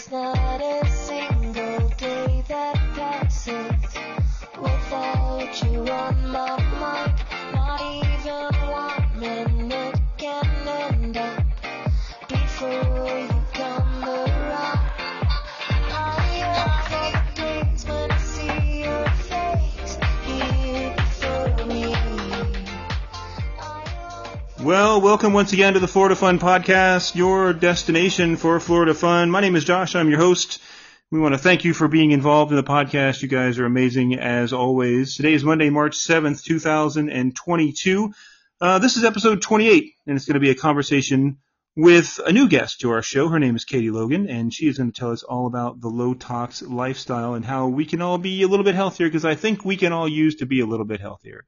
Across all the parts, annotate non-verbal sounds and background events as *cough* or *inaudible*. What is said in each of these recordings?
There's not Well, welcome once again to the Florida Fun Podcast, your destination for Florida fun. My name is Josh. I'm your host. We want to thank you for being involved in the podcast. You guys are amazing as always. Today is Monday, March 7th, 2022. Uh, this is episode 28, and it's going to be a conversation with a new guest to our show. Her name is Katie Logan, and she is going to tell us all about the low tox lifestyle and how we can all be a little bit healthier because I think we can all use to be a little bit healthier.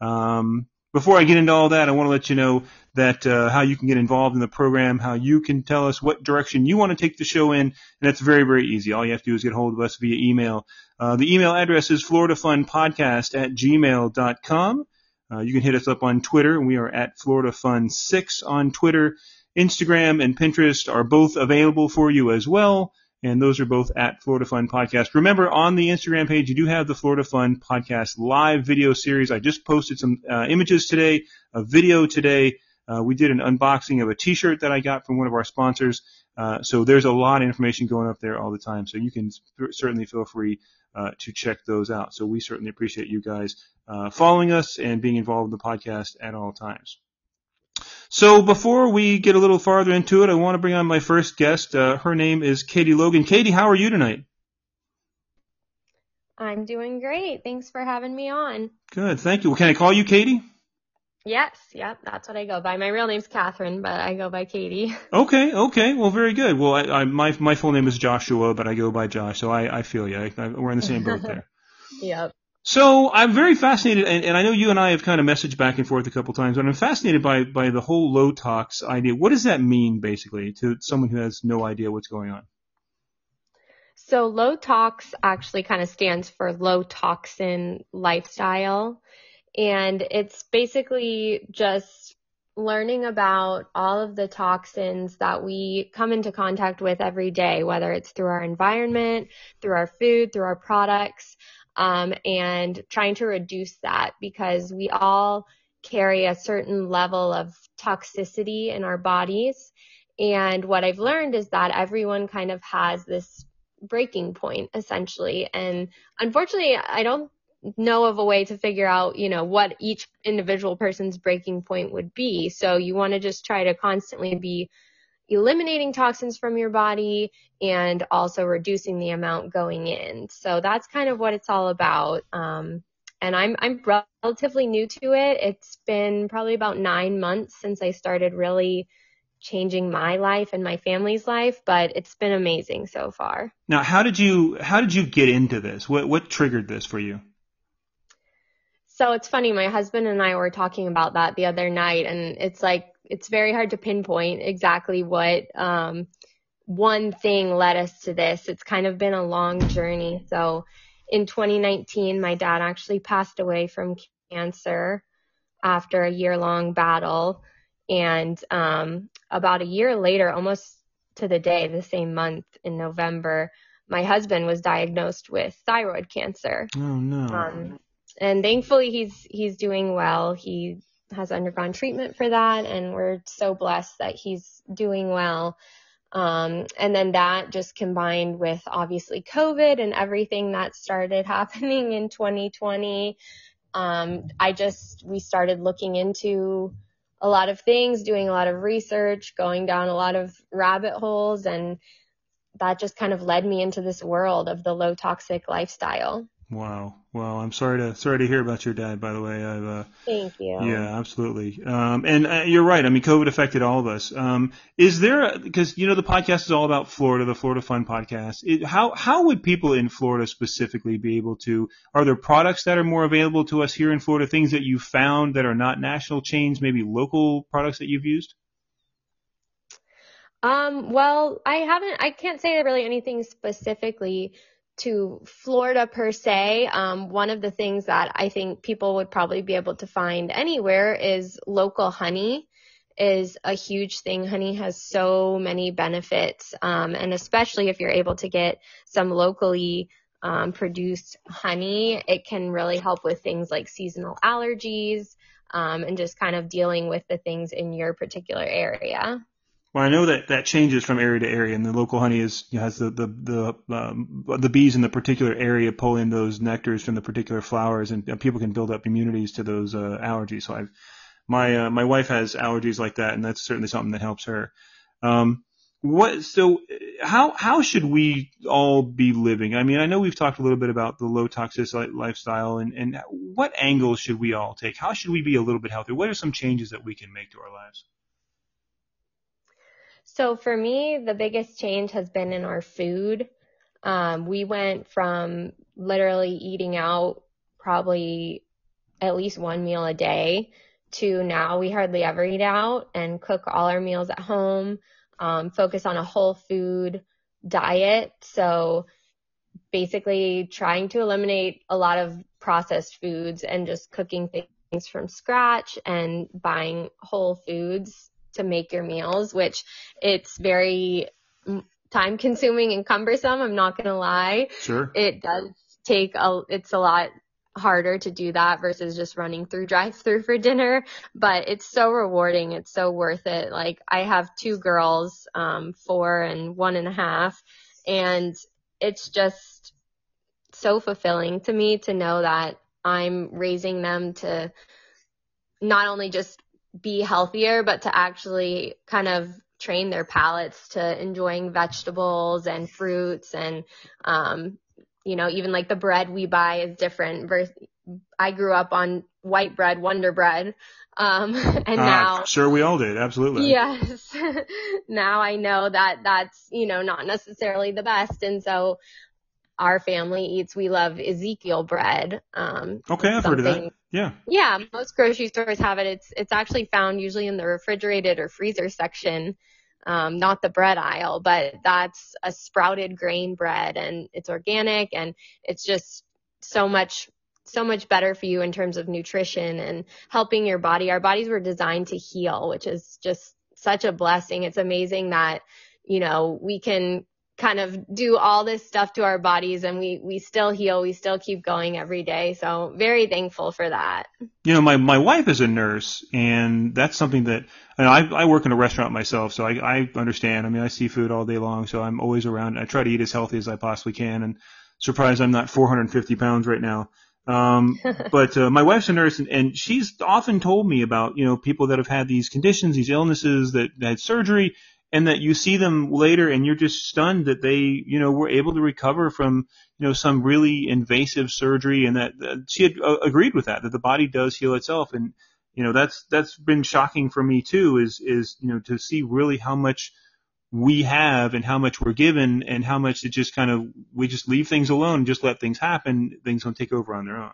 Um, before I get into all that, I want to let you know that uh, how you can get involved in the program, how you can tell us what direction you want to take the show in, and that's very, very easy. All you have to do is get hold of us via email. Uh, the email address is floridafunpodcast at gmail.com. Uh, you can hit us up on Twitter. We are at FloridaFun6 on Twitter. Instagram and Pinterest are both available for you as well. And those are both at Florida Fun Podcast. Remember, on the Instagram page, you do have the Florida Fun Podcast live video series. I just posted some uh, images today, a video today. Uh, we did an unboxing of a T-shirt that I got from one of our sponsors. Uh, so there's a lot of information going up there all the time. So you can s- certainly feel free uh, to check those out. So we certainly appreciate you guys uh, following us and being involved in the podcast at all times. So before we get a little farther into it, I want to bring on my first guest. Uh, her name is Katie Logan. Katie, how are you tonight? I'm doing great. Thanks for having me on. Good, thank you. Well, can I call you Katie? Yes, yep, that's what I go by. My real name's Catherine, but I go by Katie. *laughs* Okay, okay. Well, very good. Well, I, I, my my full name is Joshua, but I go by Josh, so I, I feel you. I, I, we're in the same boat *laughs* there. Yep. So I'm very fascinated, and, and I know you and I have kind of messaged back and forth a couple times, but I'm fascinated by by the whole low tox idea. What does that mean, basically, to someone who has no idea what's going on? So low tox actually kind of stands for low toxin lifestyle. And it's basically just learning about all of the toxins that we come into contact with every day, whether it's through our environment, through our food, through our products, um, and trying to reduce that because we all carry a certain level of toxicity in our bodies. And what I've learned is that everyone kind of has this breaking point essentially. And unfortunately, I don't know of a way to figure out, you know, what each individual person's breaking point would be. So you want to just try to constantly be eliminating toxins from your body and also reducing the amount going in. So that's kind of what it's all about. Um, and I'm I'm relatively new to it. It's been probably about nine months since I started really changing my life and my family's life, but it's been amazing so far. Now, how did you how did you get into this? What what triggered this for you? So it's funny, my husband and I were talking about that the other night, and it's like it's very hard to pinpoint exactly what um, one thing led us to this. It's kind of been a long journey. So in 2019, my dad actually passed away from cancer after a year long battle. And um, about a year later, almost to the day, the same month in November, my husband was diagnosed with thyroid cancer. Oh no. Um, and thankfully he's he's doing well. He has undergone treatment for that and we're so blessed that he's doing well. Um, and then that just combined with obviously COVID and everything that started *laughs* happening in 2020. Um, I just, we started looking into a lot of things, doing a lot of research, going down a lot of rabbit holes, and that just kind of led me into this world of the low toxic lifestyle. Wow. Well, I'm sorry to sorry to hear about your dad. By the way, I've uh, Thank you. yeah, absolutely. Um, and uh, you're right. I mean, COVID affected all of us. Um, is there because you know the podcast is all about Florida, the Florida Fun podcast. It, how how would people in Florida specifically be able to? Are there products that are more available to us here in Florida? Things that you found that are not national chains, maybe local products that you've used? Um, well, I haven't, I can't say really anything specifically to Florida per se. Um, one of the things that I think people would probably be able to find anywhere is local honey. is a huge thing. Honey has so many benefits, um, and especially if you're able to get some locally um, produced honey, it can really help with things like seasonal allergies um, and just kind of dealing with the things in your particular area. Well, I know that that changes from area to area, and the local honey is you know, has the the the, um, the bees in the particular area pull in those nectars from the particular flowers, and, and people can build up immunities to those uh, allergies. So I've my uh, my wife has allergies like that, and that's certainly something that helps her. Um, what so how how should we all be living? I mean, I know we've talked a little bit about the low toxicity lifestyle, and and what angles should we all take? How should we be a little bit healthier? What are some changes that we can make to our lives? So for me, the biggest change has been in our food. Um, we went from literally eating out probably at least one meal a day to now we hardly ever eat out and cook all our meals at home, um, focus on a whole food diet. So basically trying to eliminate a lot of processed foods and just cooking things from scratch and buying whole foods to make your meals, which it's very time consuming and cumbersome. I'm not going to lie. Sure. It does take a, it's a lot harder to do that versus just running through drive through for dinner, but it's so rewarding. It's so worth it. Like I have two girls, um, four and one and a half, and it's just so fulfilling to me to know that I'm raising them to not only just be healthier, but to actually kind of train their palates to enjoying vegetables and fruits and, um, you know, even like the bread we buy is different versus I grew up on white bread, Wonder Bread. Um, *laughs* and uh, now. Sure, we all did. Absolutely. Yes. *laughs* now I know that that's, you know, not necessarily the best. And so our family eats, we love Ezekiel bread. Um, okay, I've heard of that. Yeah. Yeah, most grocery stores have it. It's it's actually found usually in the refrigerated or freezer section, um, not the bread aisle, but that's a sprouted grain bread and it's organic and it's just so much so much better for you in terms of nutrition and helping your body. Our bodies were designed to heal, which is just such a blessing. It's amazing that, you know, we can kind of do all this stuff to our bodies and we, we still heal. We still keep going every day. So very thankful for that. You know, my, my wife is a nurse and that's something that, you know, I, I work in a restaurant myself, so I, I understand. I mean, I see food all day long, so I'm always around. I try to eat as healthy as I possibly can and surprised I'm not 450 pounds right now. Um, *laughs* but uh, my wife's a nurse, and, and she's often told me about you know people that have had these conditions, these illnesses that, that had surgery, and that you see them later and you're just stunned that they, you know, were able to recover from, you know, some really invasive surgery and that, she had uh, agreed with that, that the body does heal itself. And, you know, that's, that's been shocking for me too, is, is, you know, to see really how much we have and how much we're given and how much it just kind of, we just leave things alone, just let things happen. Things don't take over on their own.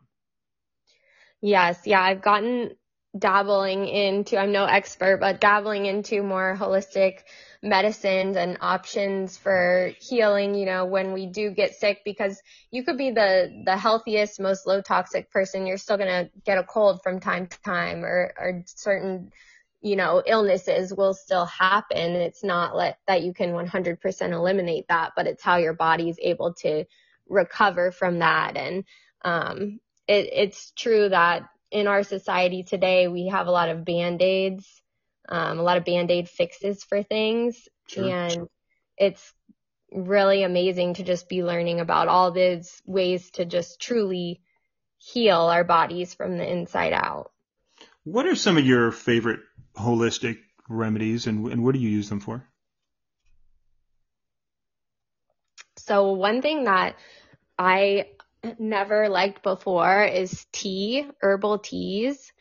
Yes. Yeah. I've gotten dabbling into, I'm no expert, but dabbling into more holistic medicines and options for healing, you know, when we do get sick because you could be the, the healthiest, most low toxic person. You're still going to get a cold from time to time or, or certain, you know, illnesses will still happen. It's not let, that you can 100% eliminate that, but it's how your body is able to recover from that. And, um, it, it's true that in our society today, we have a lot of band-aids, um, a lot of band-aid fixes for things. Sure. And it's really amazing to just be learning about all these ways to just truly heal our bodies from the inside out. What are some of your favorite holistic remedies and, and what do you use them for? So one thing that I never liked before is tea, herbal teas.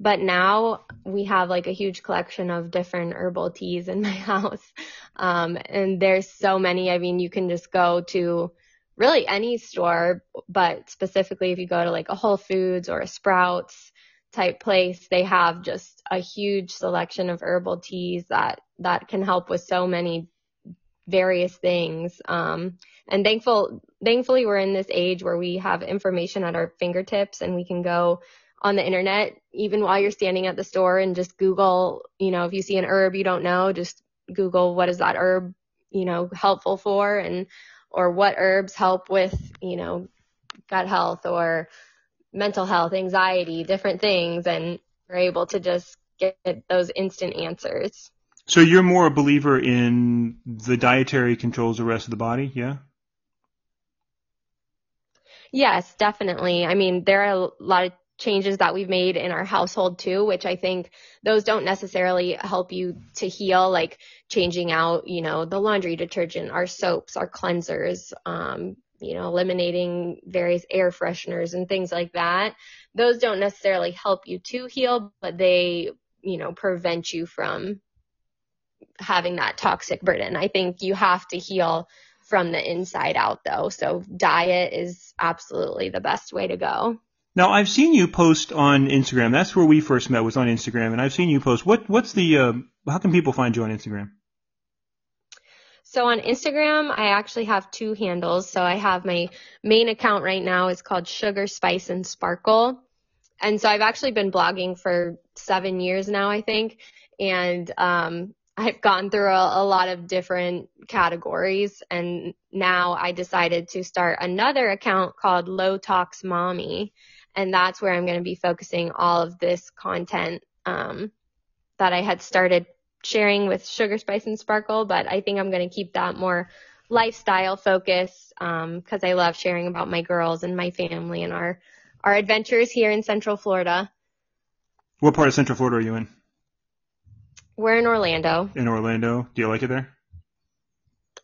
But now we have like a huge collection of different herbal teas in *laughs* my house. Um, and there's so many. I mean, you can just go to really any store, but specifically if you go to like a Whole Foods or a Sprouts type place, they have just a huge selection of herbal teas that, that can help with so many various things. Um, and thankful, thankfully we're in this age where we have information at our fingertips and we can go on the internet, even while you're standing at the store and just Google, you know, if you see an herb you don't know, just Google what is that herb, you know, helpful for and, or what herbs help with, you know, gut health or mental health, anxiety, different things. And we're able to just get those instant answers. So you're more a believer in the dietary controls the rest of the body, yeah? Yes, definitely. I mean, there are a lot of changes that we've made in our household too, which I think those don't necessarily help you to heal, like changing out, you know, the laundry detergent, our soaps, our cleansers, um, you know, eliminating various air fresheners and things like that. Those don't necessarily help you to heal, but they, you know, prevent you from having that toxic burden. I think you have to heal from the inside out though. So diet is absolutely the best way to go. Now I've seen you post on Instagram. That's where we first met was on Instagram, and I've seen you post. What what's the uh, how can people find you on Instagram? So on Instagram, I actually have two handles. So I have my main account right now is called Sugar Spice and Sparkle. And so I've actually been blogging for seven years now, I think. And um, I've gone through a, a, lot of different categories and now I decided to start another account called Low Tox Mommy. And that's where I'm going to be focusing all of this content, um, that I had started sharing with Sugar Spice and Sparkle, but I think I'm going to keep that more lifestyle focus, um, cause I love sharing about my girls and my family and our, our adventures here in Central Florida. What part of Central Florida are you in? We're in Orlando. In Orlando. Do you like it there?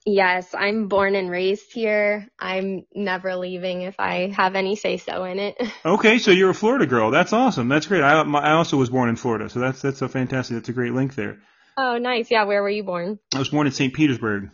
Yes, I'm born and raised here. I'm never leaving if I have any say so in it. *laughs* Okay, so you're a Florida girl. That's awesome. That's great. I, my, I also was born in Florida, so that's that's a fantastic. That's a great link there. Oh, nice. Yeah, where were you born? I was born in St. Petersburg.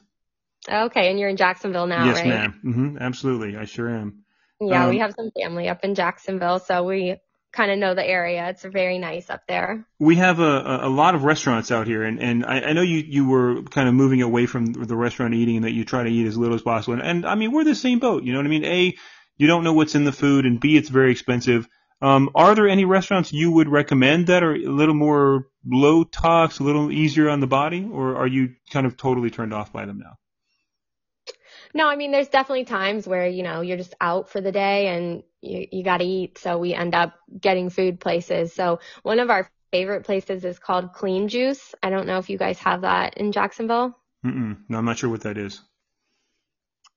Okay, and you're in Jacksonville now, yes, right? Yes, ma'am. Mm-hmm, absolutely, I sure am. Yeah, um, we have some family up in Jacksonville, so we kind of know the area. It's very nice up there. We have a, a lot of restaurants out here, and, and I, I know you, you were kind of moving away from the restaurant eating and that you try to eat as little as possible. And, and I mean, we're the same boat. You know what I mean? A, you don't know what's in the food, and B, it's very expensive. Um, are there any restaurants you would recommend that are a little more low tox, a little easier on the body, or are you kind of totally turned off by them now? No, I mean, there's definitely times where, you know, you're just out for the day and you, you got to eat. So we end up getting food places. So one of our favorite places is called Clean Juice. I don't know if you guys have that in Jacksonville. Mm-mm. No, I'm not sure what that is.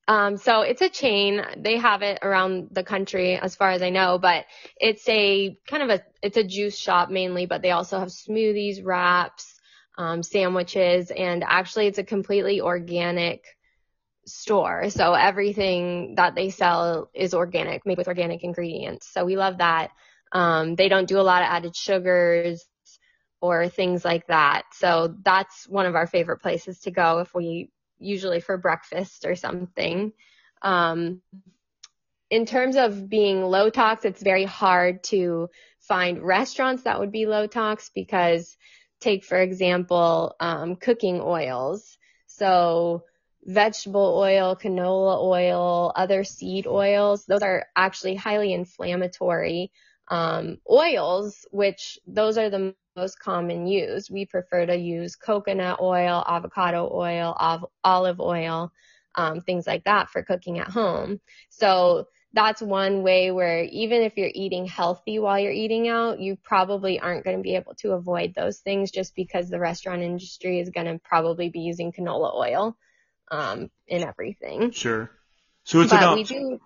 Um, so it's a chain. They have it around the country as far as I know, but it's a kind of a, it's a juice shop mainly, but they also have smoothies, wraps, um, sandwiches, and actually it's a completely organic store. So everything that they sell is organic, made with organic ingredients. So we love that. Um, they don't do a lot of added sugars or things like that. So that's one of our favorite places to go if we usually for breakfast or something. Um, in terms of being low tox, it's very hard to find restaurants that would be low tox because take for example, um, cooking oils. So vegetable oil, canola oil, other seed oils. Those are actually highly inflammatory um, oils, which those are the most common used. We prefer to use coconut oil, avocado oil, av- olive oil, um, things like that for cooking at home. So that's one way where even if you're eating healthy while you're eating out, you probably aren't going to be able to avoid those things just because the restaurant industry is going to probably be using canola oil um, in everything. Sure. So it's but about. We do,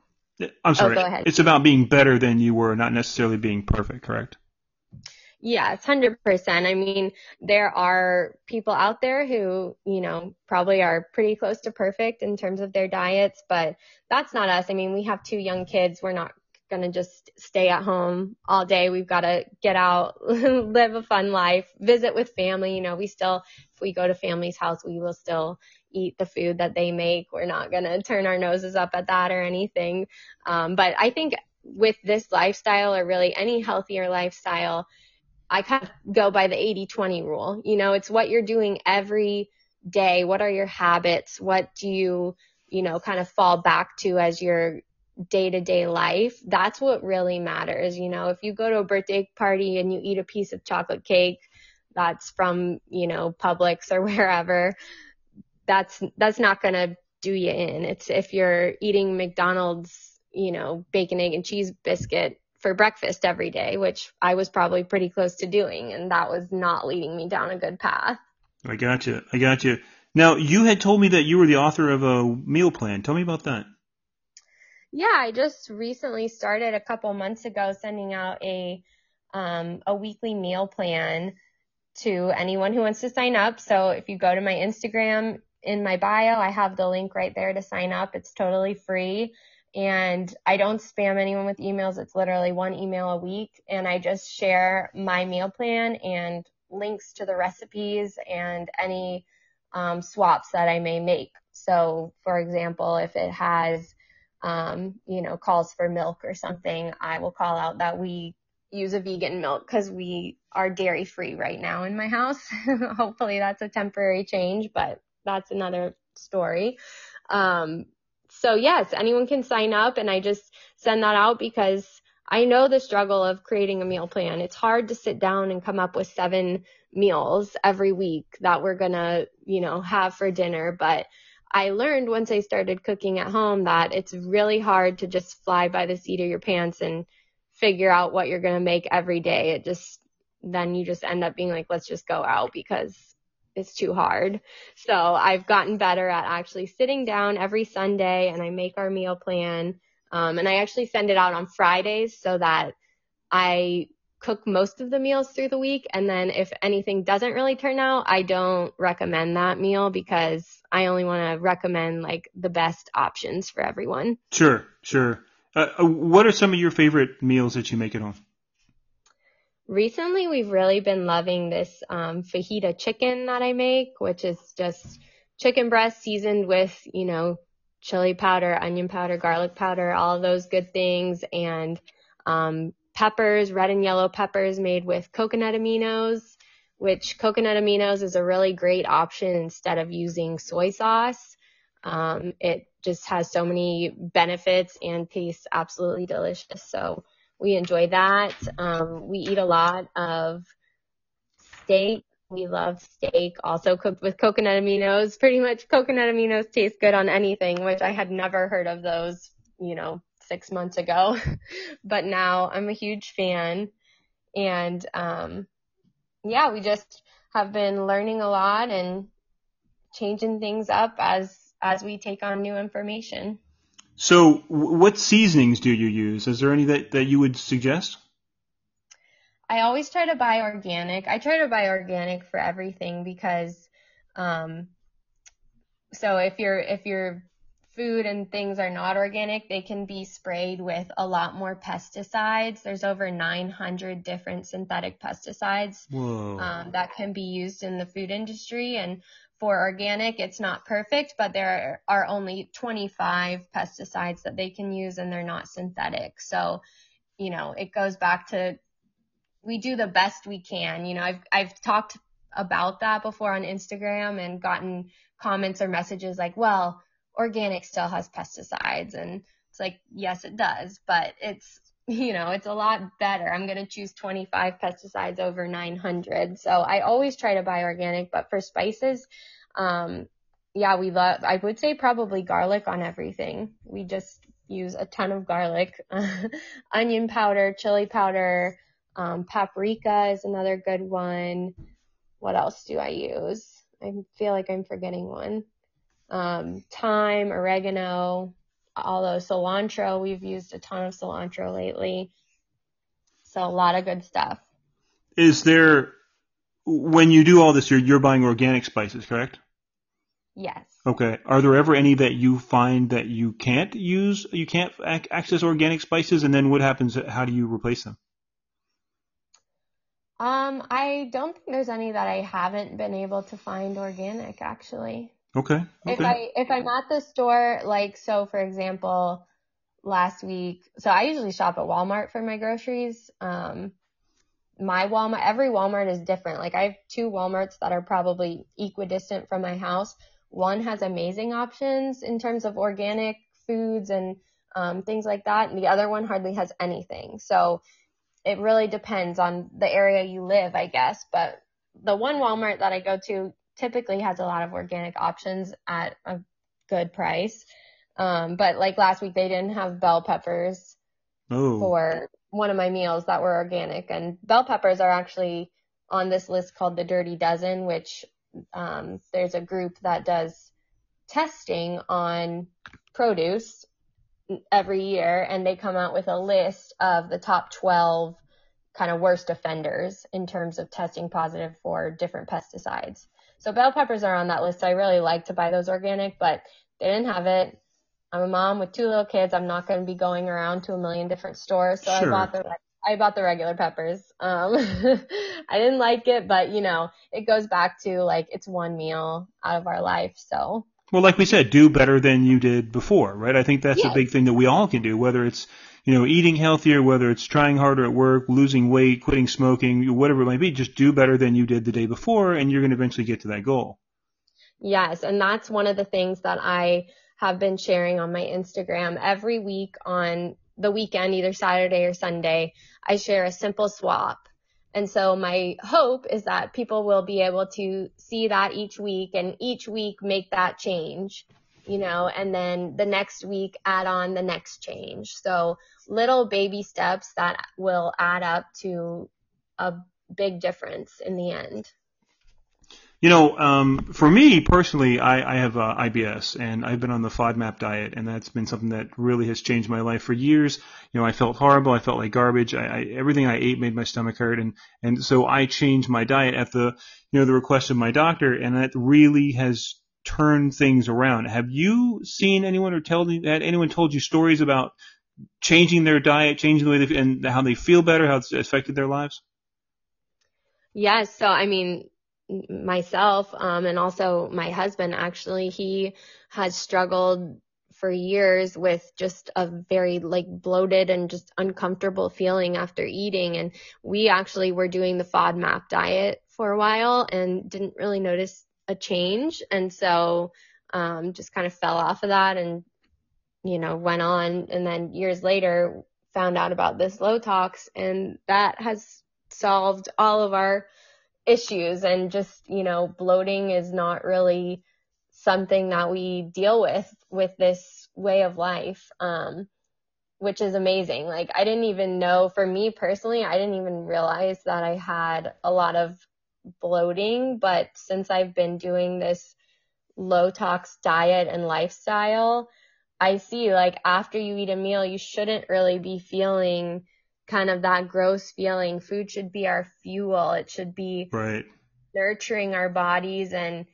I'm sorry. Oh, it's about being better than you were, not necessarily being perfect, correct? Yes, hundred percent. I mean, there are people out there who, you know, probably are pretty close to perfect in terms of their diets, but that's not us. I mean, we have two young kids. We're not going to just stay at home all day. We've got to get out, *laughs* live a fun life, visit with family. You know, we still, if we go to family's house, we will still eat the food that they make. We're not going to turn our noses up at that or anything. Um, but I think with this lifestyle or really any healthier lifestyle, I kind of go by the 80-20 rule. You know, it's what you're doing every day. What are your habits? What do you, you know, kind of fall back to as you're day to day life, that's what really matters. You know, if you go to a birthday party and you eat a piece of chocolate cake that's from, you know, Publix or *laughs* wherever, that's, that's not going to do you in. It's if you're eating McDonald's, you know, bacon, egg and cheese biscuit for breakfast every day, which I was probably pretty close to doing. And that was not leading me down a good path. I got you. I got you. Now, you had told me that you were the author of a meal plan. Tell me about that. Yeah, I just recently started a couple months ago sending out a um, a weekly meal plan to anyone who wants to sign up. So if you go to my Instagram in my bio, I have the link right there to sign up. It's totally free. And I don't spam anyone with emails. It's literally one email a week. And I just share my meal plan and links to the recipes and any um, swaps that I may make. So, for example, if it has, um, you know, calls for milk or something, I will call out that we use a vegan milk because we are dairy free right now in my house. *laughs* Hopefully that's a temporary change, but that's another story. Um, so yes, anyone can sign up and I just send that out because I know the struggle of creating a meal plan. It's hard to sit down and come up with seven meals every week that we're gonna, you know, have for dinner. But I learned once I started cooking at home that it's really hard to just fly by the seat of your pants and figure out what you're gonna make every day. It just, then you just end up being like, let's just go out because it's too hard. So I've gotten better at actually sitting down every Sunday and I make our meal plan. Um, and I actually send it out on Fridays so that I cook most of the meals through the week. And then if anything doesn't really turn out, I don't recommend that meal because I only want to recommend like the best options for everyone. Sure, sure. Uh, uh, what are some of your favorite meals that you make at home? Recently, we've really been loving this um, fajita chicken that I make, which is just chicken breast seasoned with, you know, chili powder, onion powder, garlic powder, all those good things, and um, peppers, red and yellow peppers made with coconut aminos, which coconut aminos is a really great option instead of using soy sauce. Um, it just has so many benefits and tastes absolutely delicious. So we enjoy that. Um, we eat a lot of steak. We love steak, also cooked with coconut aminos. *laughs* Pretty much coconut aminos taste good on anything, which I had never heard of those, you know, six months ago, *laughs* but now I'm a huge fan. And, um, yeah, we just have been learning a lot and changing things up as, as we take on new information. So what seasonings do you use? Is there any that, that you would suggest? I always try to buy organic. I try to buy organic for everything because, um, so if you're, if you're food and things are not organic, they can be sprayed with a lot more pesticides. There's over 900 different synthetic pesticides um, that can be used in the food industry. And for organic, it's not perfect, but there are only 25 pesticides that they can use and they're not synthetic. So, you know, it goes back to we do the best we can. You know, I've, I've talked about that before on Instagram and gotten comments or messages like, well, organic still has pesticides and it's like, yes, it does, but it's, you know, it's a lot better. I'm going to choose 25 pesticides over 900. So I always try to buy organic, but for spices, um, yeah, we love, I would say probably garlic on everything. We just use a ton of garlic, *laughs* onion powder, chili powder, um, paprika is another good one. What else do I use? I feel like I'm forgetting one um, thyme, oregano, although cilantro, we've used a ton of cilantro lately. So a lot of good stuff. Is there, when you do all this, you're, you're buying organic spices, correct? Yes. Okay. Are there ever any that you find that you can't use, you can't access organic spices? And then what happens? How do you replace them? Um, I don't think there's any that I haven't been able to find organic actually. Okay. okay. If I if I'm at the store, like so, for example, last week, so I usually shop at Walmart for my groceries. Um, my Walmart, every Walmart is different. Like I have two Walmarts that are probably equidistant from my house. One has amazing options in terms of organic foods and um, things like that. And the other one hardly has anything. So it really depends on the area you live, I guess. But the one Walmart that I go to typically has a lot of organic options at a good price. Um, but like last week, they didn't have bell peppers Oh, for one of my meals that were organic. And bell peppers are actually on this list called the Dirty Dozen, which um, there's a group that does testing on produce every year, and they come out with a list of the top 12 kind of worst offenders in terms of testing positive for different pesticides. So bell peppers are on that list. I really like to buy those organic, but they didn't have it. I'm a mom with two little kids. I'm not going to be going around to a million different stores, so Sure. I bought the I bought the regular peppers. Um, *laughs* I didn't like it, but you know, it goes back to like it's one meal out of our life, so Well, like we said, do better than you did before, right? I think that's a big thing that we all can do, whether it's, you know, eating healthier, whether it's trying harder at work, losing weight, quitting smoking, whatever it might be, just do better than you did the day before and you're going to eventually get to that goal. Yes, and that's one of the things that I have been sharing on my Instagram every week on the weekend, either Saturday or Sunday. I share a simple swap. And so my hope is that people will be able to see that each week and each week make that change, you know, and then the next week add on the next change. So little baby steps that will add up to a big difference in the end. You know, um, for me personally, I, I have uh, IBS and I've been on the FODMAP diet and that's been something that really has changed my life for years. You know, I felt horrible. I felt like garbage. I, I, everything I ate made my stomach hurt. And, and so I changed my diet at the, you know, the request of my doctor and that really has turned things around. Have you seen anyone or tell had anyone told you stories about changing their diet, changing the way they, and how they feel better, how it's affected their lives? Yes. So, I mean, myself, um, and also my husband, actually, he has struggled for years with just a very like bloated and just uncomfortable feeling after eating. And we actually were doing the FODMAP diet for a while and didn't really notice a change. And so, um, just kind of fell off of that and, you know, went on. And then years later, found out about this low tox and that has solved all of our issues and just, you know, bloating is not really something that we deal with with this way of life. Um, which is amazing. Like I didn't even know for me personally, I didn't even realize that I had a lot of bloating, but since I've been doing this low tox diet and lifestyle, I see like after you eat a meal, you shouldn't really be feeling kind of that gross feeling. Food should be our fuel. It should be Right. nurturing our bodies and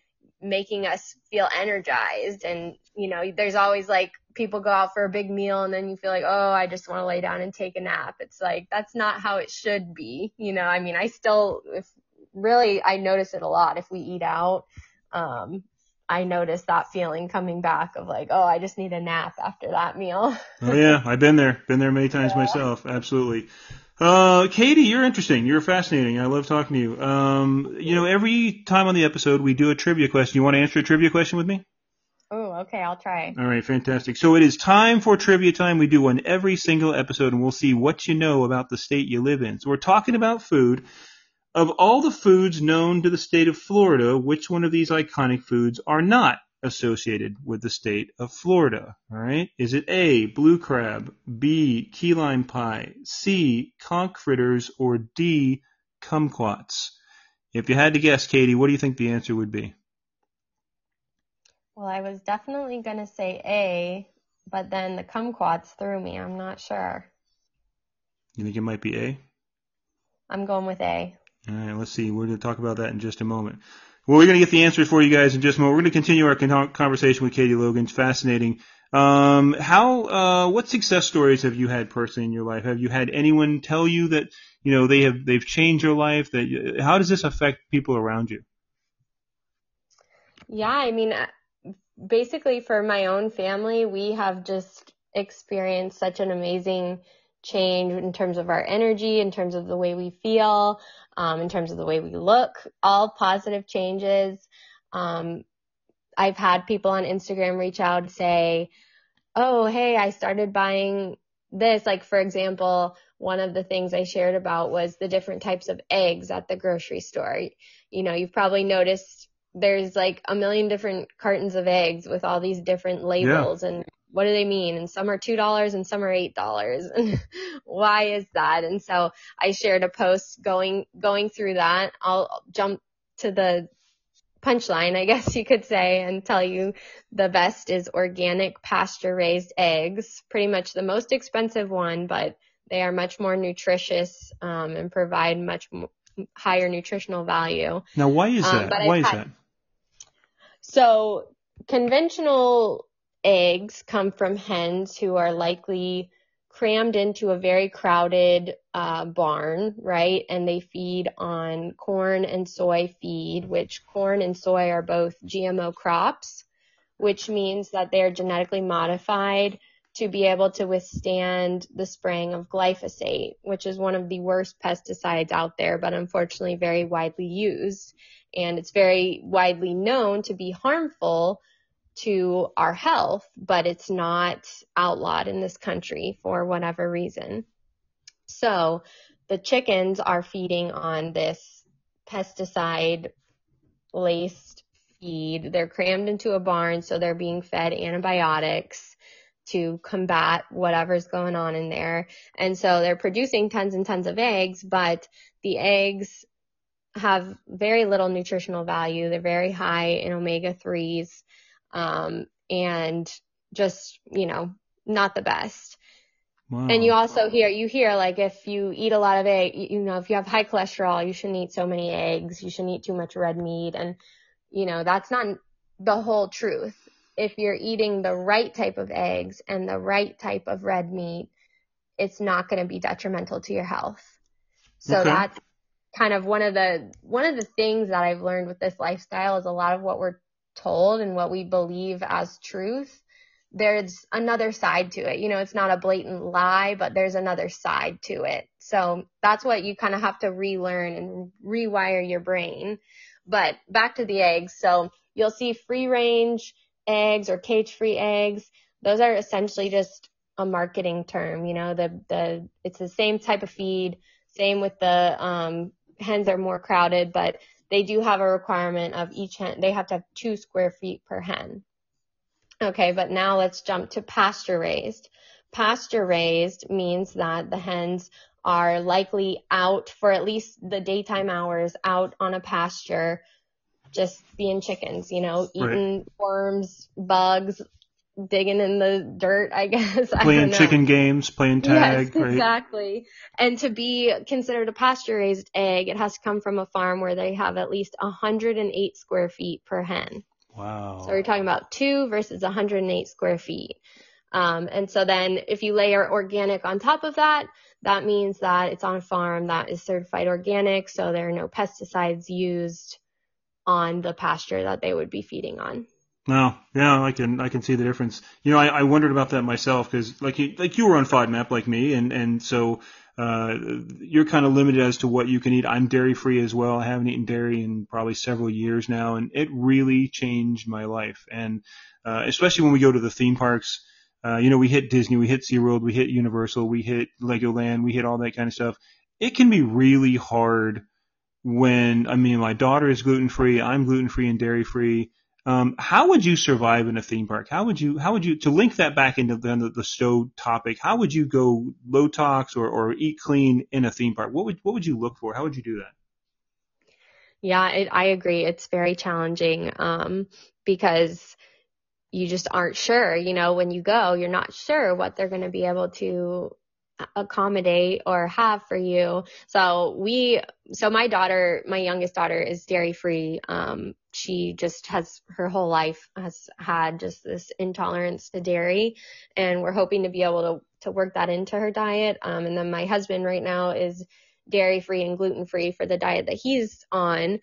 making us feel energized. And, you know, there's always like people go out for a big meal and then you feel like, oh, I just want to lay down and take a nap. It's like, that's not how it should be. You know, I mean, I still, if really, I notice it a lot if we eat out. Um, I notice that feeling coming back of like, oh, I just need a nap after that meal. Oh yeah, I've been there. Been there many times myself. Absolutely. Uh, Katie, you're interesting. You're fascinating. I love talking to you. Um, you know, every time on the episode we do a trivia question. You want to answer a trivia question with me? oh, okay, I'll try. All right, fantastic. So it is time for trivia time. We do one every single episode, and we'll see what you know about the state you live in. So we're talking about food. Of all the foods known to the state of Florida, which one of these iconic foods are not associated with the state of Florida? All right. Is it A, blue crab, B, key lime pie, C, conch fritters, or D, kumquats? If you had to guess, Katie, what do you think the answer would be? Well, I was definitely going to say A, but then the kumquats threw me. I'm not sure. You think it might be A? I'm going with A. All right, let's see. We're going to talk about that in just a moment. Well, we're going to get the answers for you guys in just a moment. We're going to continue our con- conversation with Katie Logan. It's fascinating. Um, how, uh, what success stories have you had personally in your life? Have you had anyone tell you that, you know, they have, they've changed your life? That, how does this affect people around you? Yeah, I mean, uh, basically for my own family, we have just experienced such an amazing change in terms of our energy, in terms of the way we feel, um, in terms of the way we look, all positive changes. Um, I've had people on Instagram reach out and say, oh, hey, I started buying this. Like, for example, one of the things I shared about was the different types of eggs at the grocery store. You know, you've probably noticed there's like a million different cartons of eggs with all these different labels yeah. and what do they mean? And some are $2 and some are $8. And *laughs* why is that? And so I shared a post going, going through that. I'll jump to the punchline, I guess you could say, and tell you the best is organic pasture raised eggs. Pretty much the most expensive one, but they are much more nutritious um, and provide much higher nutritional value. Now, why is um, that? why is had, that? So conventional eggs come from hens who are likely crammed into a very crowded uh, barn, right? And they feed on corn and soy feed, which corn and soy are both GMO crops, which means that they are genetically modified to be able to withstand the spraying of glyphosate, which is one of the worst pesticides out there, but unfortunately very widely used. And it's very widely known to be harmful to our health, but it's not outlawed in this country for whatever reason. So the chickens are feeding on this pesticide laced feed. They're crammed into a barn, so they're being fed antibiotics to combat whatever's going on in there. And so they're producing tons and tons of eggs, but the eggs have very little nutritional value. They're very high in omega 3s um, and just, you know, not the best. Wow. And you also hear, you hear like if you eat a lot of egg, you know, if you have high cholesterol, you shouldn't eat so many eggs, you shouldn't eat too much red meat. And, you know, that's not the whole truth. If you're eating the right type of eggs and the right type of red meat, it's not going to be detrimental to your health. So okay. that's kind of one of the, one of the things that I've learned with this lifestyle is a lot of what we're told and what we believe as truth, there's another side to it. You know, it's not a blatant lie, but there's another side to it. So that's what you kind of have to relearn and rewire your brain. But back to the eggs. So you'll see free range eggs or cage free eggs. Those are essentially just a marketing term. You know, the, the, it's the same type of feed. Same with the, um, hens are more crowded, but they do have a requirement of each hen, they have to have two square feet per hen. Okay, but now let's jump to pasture raised. Pasture raised means that the hens are likely out for at least the daytime hours out on a pasture, just being chickens, you know, eating right. worms, bugs, digging in the dirt, I *laughs* guess. Playing I chicken games, playing tag. Yes, *laughs* right? exactly. And to be considered a pasture raised egg, it has to come from a farm where they have at least 108 square feet per hen. Wow. So we're talking about two versus 108 square feet. Um, and so then if you layer organic on top of that, that means that it's on a farm that is certified organic, so there are no pesticides used on the pasture that they would be feeding on. No, yeah, I can I can see the difference. You know, I, I wondered about that myself because like you like you were on FODMAP like me, and and so uh, you're kind of limited as to what you can eat. I'm dairy free as well. I haven't eaten dairy in probably several years now, and it really changed my life. And uh, especially when we go to the theme parks, uh, you know, we hit Disney, we hit SeaWorld, we hit Universal, we hit Legoland, we hit all that kind of stuff. It can be really hard when I mean my daughter is gluten free, I'm gluten free and dairy free um, how would you survive in a theme park? How would you, how would you, to link that back into the, the stow topic, how would you go low tox or, or eat clean in a theme park? What would, what would you look for? How would you do that? Yeah, it, I agree. It's very challenging, um, because you just aren't sure, you know, when you go, you're not sure what they're going to be able to accommodate or have for you. So we, so my daughter, my youngest daughter is dairy free. Um, she just has her whole life has had just this intolerance to dairy and we're hoping to be able to, to work that into her diet. Um, and then my husband right now is dairy free and gluten free for the diet that he's on.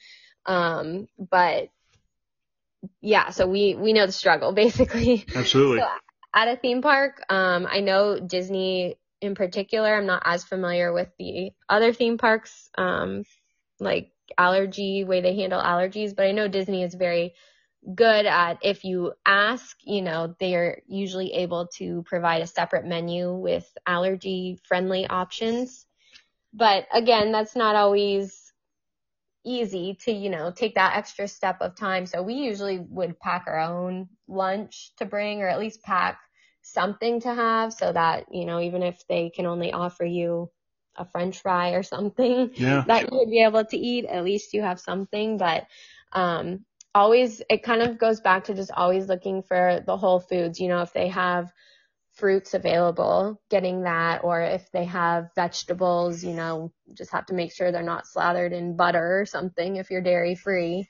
Um, but yeah, so we, we know the struggle *laughs* basically. Absolutely. So at a theme park, um, I know Disney in particular. I'm not as familiar with the other theme parks, um, like allergy way they handle allergies, but I know Disney is very good at if you ask, you know, they're usually able to provide a separate menu with allergy friendly options. But again, that's not always easy to, you know, take that extra step of time. So we usually would pack our own lunch to bring or at least pack something to have so that, you know, even if they can only offer you a french fry or something Yeah. *laughs* that you would be able to eat, at least you have something. But um, always, it kind of goes back to just always looking for the whole foods. You know, if they have fruits available, getting that, or if they have vegetables, you know, just have to make sure they're not slathered in butter or something if you're dairy free.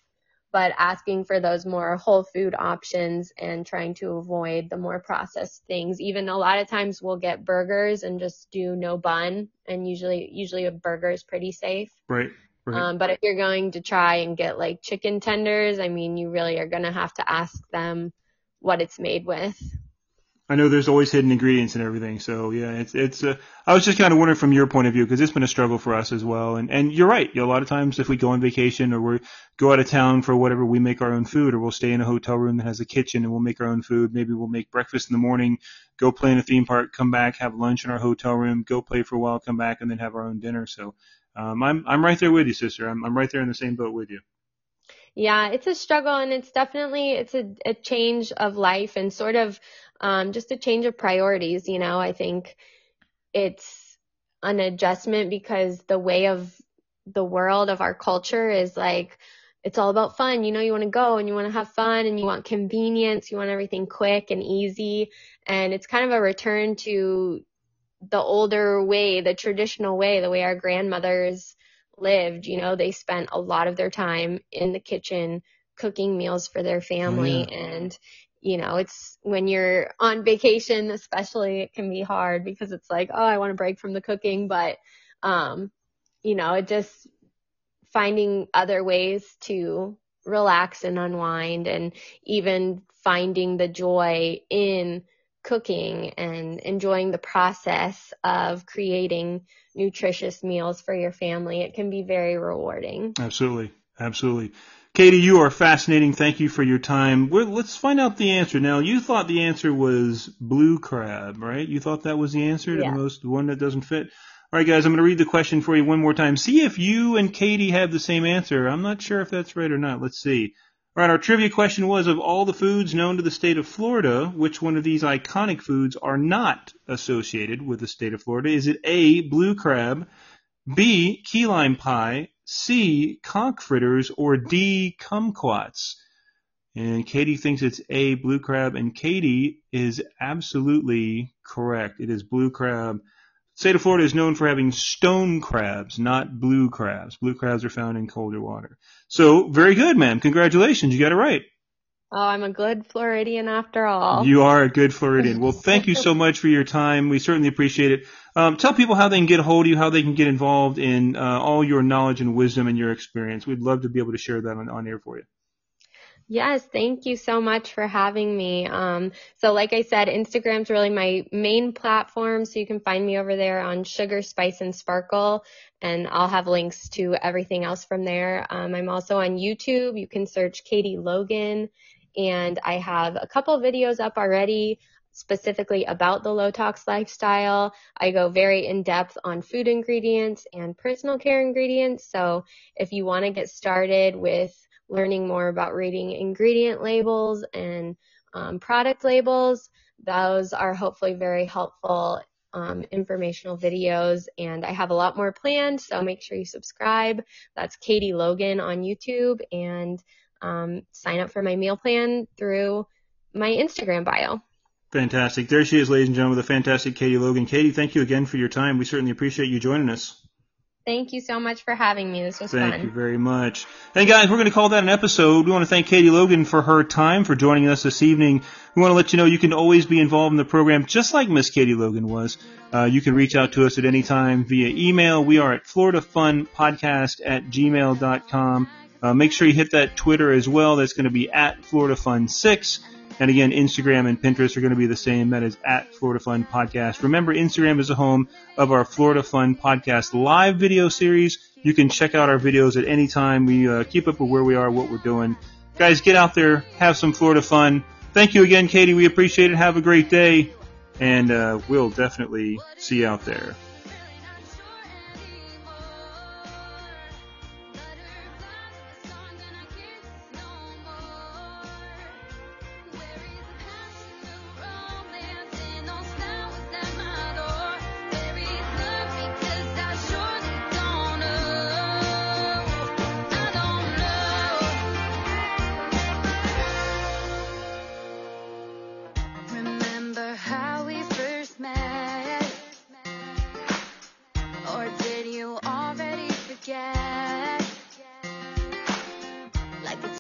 But asking for those more whole food options and trying to avoid the more processed things. Even a lot of times we'll get burgers and just do no bun, and usually usually a burger is pretty safe. Right. Right. Um, but if you're going to try and get like chicken tenders, I mean, you really are going to have to ask them what it's made with. I know there's always hidden ingredients and everything. So yeah, it's it's. Uh, I was just kind of wondering from your point of view because it's been a struggle for us as well. And and you're right. You know, a lot of times if we go on vacation or we go out of town for whatever, we make our own food, or we'll stay in a hotel room that has a kitchen and we'll make our own food. Maybe we'll make breakfast in the morning, go play in a theme park, come back, have lunch in our hotel room, go play for a while, come back, and then have our own dinner. So um, I'm I'm right there with you, sister. I'm I'm right there in the same boat with you. Yeah, it's a struggle and it's definitely, it's a, a change of life and sort of, um, just a change of priorities. You know, I think it's an adjustment because the way of the world of our culture is like, it's all about fun. You know, you want to go and you want to have fun and you want convenience. You want everything quick and easy. And it's kind of a return to the older way, the traditional way, the way our grandmothers lived. You know, they spent a lot of their time in the kitchen cooking meals for their family. Oh, And, you know, it's when you're on vacation, especially, it can be hard because it's like, oh, I want to break from the cooking. But, um, you know, it just finding other ways to relax and unwind and even finding the joy in cooking and enjoying the process of creating nutritious meals for your family. It can be very rewarding. Absolutely. Absolutely. Katie, you are fascinating. Thank you for your time. We're, let's find out the answer. Now, you thought the answer was blue crab, right? You thought that was the answer to Yeah. the most, one that doesn't fit? All right, guys, I'm going to read the question for you one more time. See if you and Katie have the same answer. I'm not sure if that's right or not. Let's see. All right, our trivia question was of all the foods known to the state of Florida, which one of these iconic foods are not associated with the state of Florida? Is it A, blue crab, B, key lime pie, C, conch fritters, or D, kumquats? And Katie thinks it's A, blue crab, and Katie is absolutely correct. It is blue crab. State of Florida is known for having stone crabs, not blue crabs. Blue crabs are found in colder water. So, very good, ma'am. Congratulations. You got it right. Oh, I'm a good Floridian after all. You are a good Floridian. Well, thank you so *laughs* much for your time. We certainly appreciate it. Um, tell people how they can get a hold of you, how they can get involved in uh, all your knowledge and wisdom and your experience. We'd love to be able to share that on, on air for you. Yes, thank you so much for having me. Um, so like I said, Instagram's really my main platform, so you can find me over there on Sugar, Spice, and Sparkle, and I'll have links to everything else from there. Um, I'm also on YouTube. You can search Katie Logan, and I have a couple videos up already specifically about the low tox lifestyle. I go very in depth on food ingredients and personal care ingredients. So if you want to get started with learning more about reading ingredient labels and um, product labels. Those are hopefully very helpful um, informational videos, and I have a lot more planned, so make sure you subscribe. That's Katie Logan on YouTube, and um, sign up for my meal plan through my Instagram bio. Fantastic. There she is, ladies and gentlemen, with the fantastic Katie Logan. Katie, thank you again for your time. We certainly appreciate you joining us. Thank you so much for having me. This was Thank fun. Thank you very much. And guys, we're going to call that an episode. We want to thank Katie Logan for her time, for joining us this evening. We want to let you know you can always be involved in the program just like Miss Katie Logan was. Uh, you can reach out to us at any time via email. We are at floridafunpodcast at gmail.com. Uh, make sure you hit that Twitter as well. That's going to be at FloridaFun6. And again, Instagram and Pinterest are going to be the same. That is at Florida Fun Podcast. Remember, Instagram is the home of our Florida Fun Podcast live video series. You can check out our videos at any time. We uh, keep up with where we are, what we're doing. guys, get out there, have some Florida fun. Thank you again, Katie. We appreciate it. Have a great day, and uh, we'll definitely see you out there.